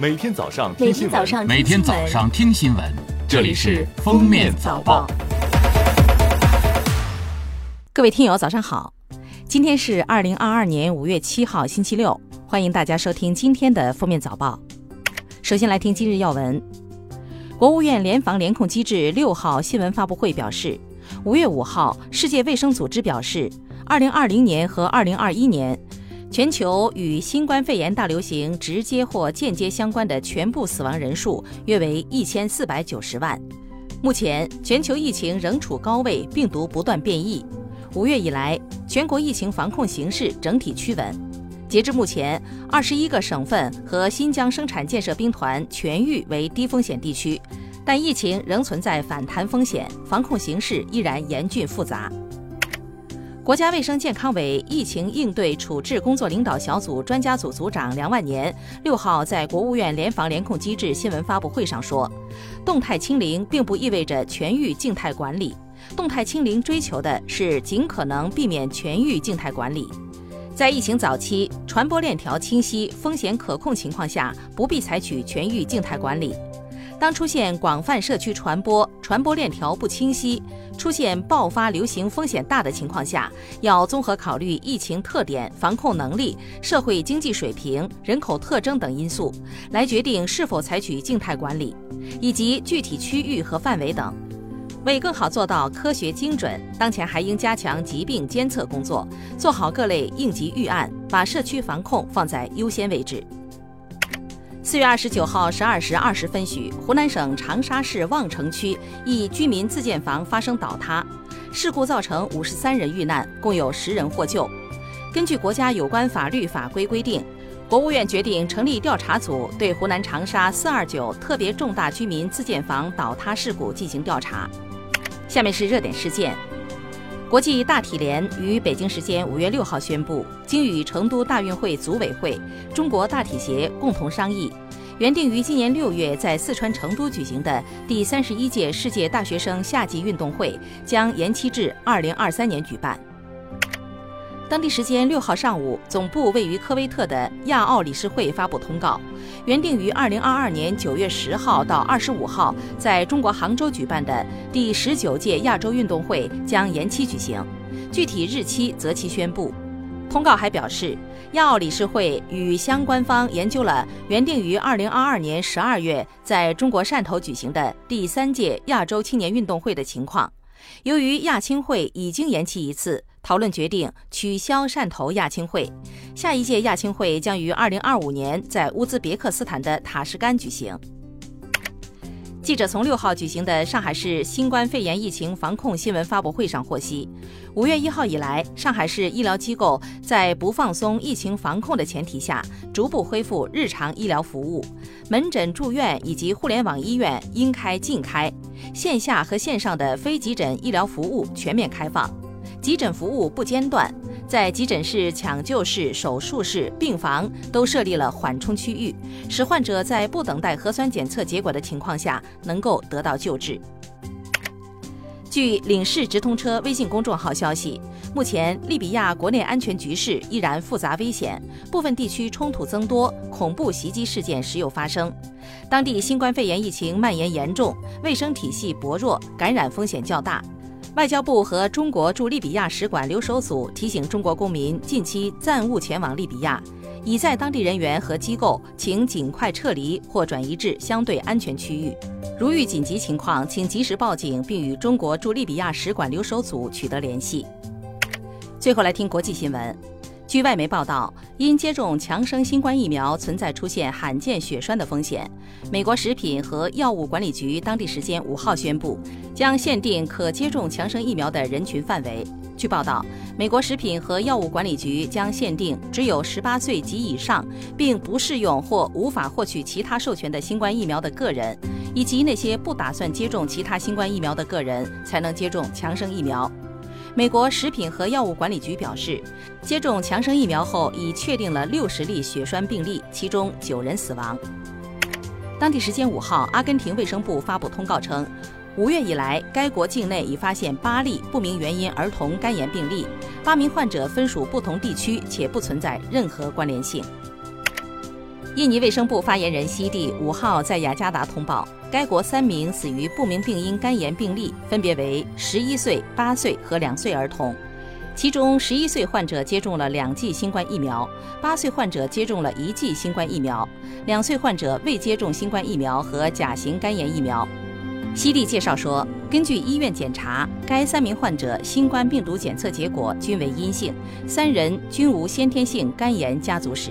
每天早上每听新闻，每天早上听新闻，这里是《封面早报》。各位听友，早上好！今天是二零二二年五月七号，星期六，欢迎大家收听今天的封面早报。首先来听今日要闻。国务院联防联控机制六号新闻发布会表示，五月五号，世界卫生组织表示，二零二零年和二零二一年，全球与新冠肺炎大流行直接或间接相关的全部死亡人数约为一千四百九十万。目前，全球疫情仍处高位，病毒不断变异。五月以来，全国疫情防控形势整体趋稳。截至目前，二十一个省份和新疆生产建设兵团全域为低风险地区，但疫情仍存在反弹风险，防控形势依然严峻复杂。国家卫生健康委疫情应对处置工作领导小组专家组组长梁万年六号在国务院联防联控机制新闻发布会上说，动态清零并不意味着全域静态管理。动态清零追求的是尽可能避免全域静态管理。在疫情早期、传播链条清晰、风险可控情况下，不必采取全域静态管理。当出现广泛社区传播、传播链条不清晰、出现爆发流行风险大的情况下，要综合考虑疫情特点、防控能力、社会经济水平、人口特征等因素，来决定是否采取静态管理，以及具体区域和范围等。为更好做到科学精准，当前还应加强疾病监测工作，做好各类应急预案，把社区防控放在优先位置。四月二十九号十二时二十分许，湖南省长沙市望城区一居民自建房发生倒塌，事故造成五十三人遇难，共有十人获救。根据国家有关法律法规规定。国务院决定成立调查组，对湖南长沙四二九特别重大居民自建房倒塌事故进行调查。下面是热点事件：国际大体联于北京时间五月六号宣布，经与成都大运会组委会、中国大体协共同商议，原定于今年六月在四川成都举行的第三十一届世界大学生夏季运动会将延期至二零二三年举办。当地时间六号上午，总部位于科威特的亚奥理事会发布通告，原定于二零二二年九月十号到二十五号在中国杭州举办的第十九届亚洲运动会将延期举行，具体日期择期宣布。通告还表示，亚奥理事会与相关方研究了原定于二零二二年十二月在中国汕头举行的第三届亚洲青年运动会的情况。由于亚青会已经延期一次，讨论决定取消汕头亚青会。下一届亚青会将于二零二五年在乌兹别克斯坦的塔什干举行。记者从六号举行的上海市新冠肺炎疫情防控新闻发布会上获悉，五月一号以来，上海市医疗机构在不放松疫情防控的前提下，逐步恢复日常医疗服务，门诊、住院以及互联网医院应开尽开，线下和线上的非急诊医疗服务全面开放，急诊服务不间断。在急诊室、抢救室、手术室、病房都设立了缓冲区域，使患者在不等待核酸检测结果的情况下能够得到救治。据领事直通车微信公众号消息，目前利比亚国内安全局势依然复杂危险，部分地区冲突增多，恐怖袭击事件时有发生。当地新冠肺炎疫情蔓延严重，卫生体系薄弱，感染风险较大。外交部和中国驻利比亚使馆留守组提醒中国公民近期暂勿前往利比亚，已在当地人员和机构请尽快撤离或转移至相对安全区域。如遇紧急情况，请及时报警，并与中国驻利比亚使馆留守组取得联系。最后来听国际新闻。据外媒报道，因接种强生新冠疫苗存在出现罕见血栓的风险，美国食品和药物管理局当地时间五号宣布，将限定可接种强生疫苗的人群范围。据报道，美国食品和药物管理局将限定只有十八岁及以上，并不适用或无法获取其他授权的新冠疫苗的个人，以及那些不打算接种其他新冠疫苗的个人，才能接种强生疫苗。美国食品和药物管理局表示，接种强生疫苗后已确定了六十例血栓病例，其中九人死亡。当地时间五号，阿根廷卫生部发布通告称，五月以来，该国境内已发现八例不明原因儿童肝炎病例，八名患者分属不同地区，且不存在任何关联性。印尼卫生部发言人西蒂五号在雅加达通报，该国三名死于不明病因肝炎病例分别为十一岁、八岁和两岁儿童，其中十一岁患者接种了两剂新冠疫苗，八岁患者接种了一剂新冠疫苗，两岁患者未接种新冠疫苗和甲型肝炎疫苗。西蒂介绍说，根据医院检查，该三名患者新冠病毒检测结果均为阴性，三人均无先天性肝炎家族史。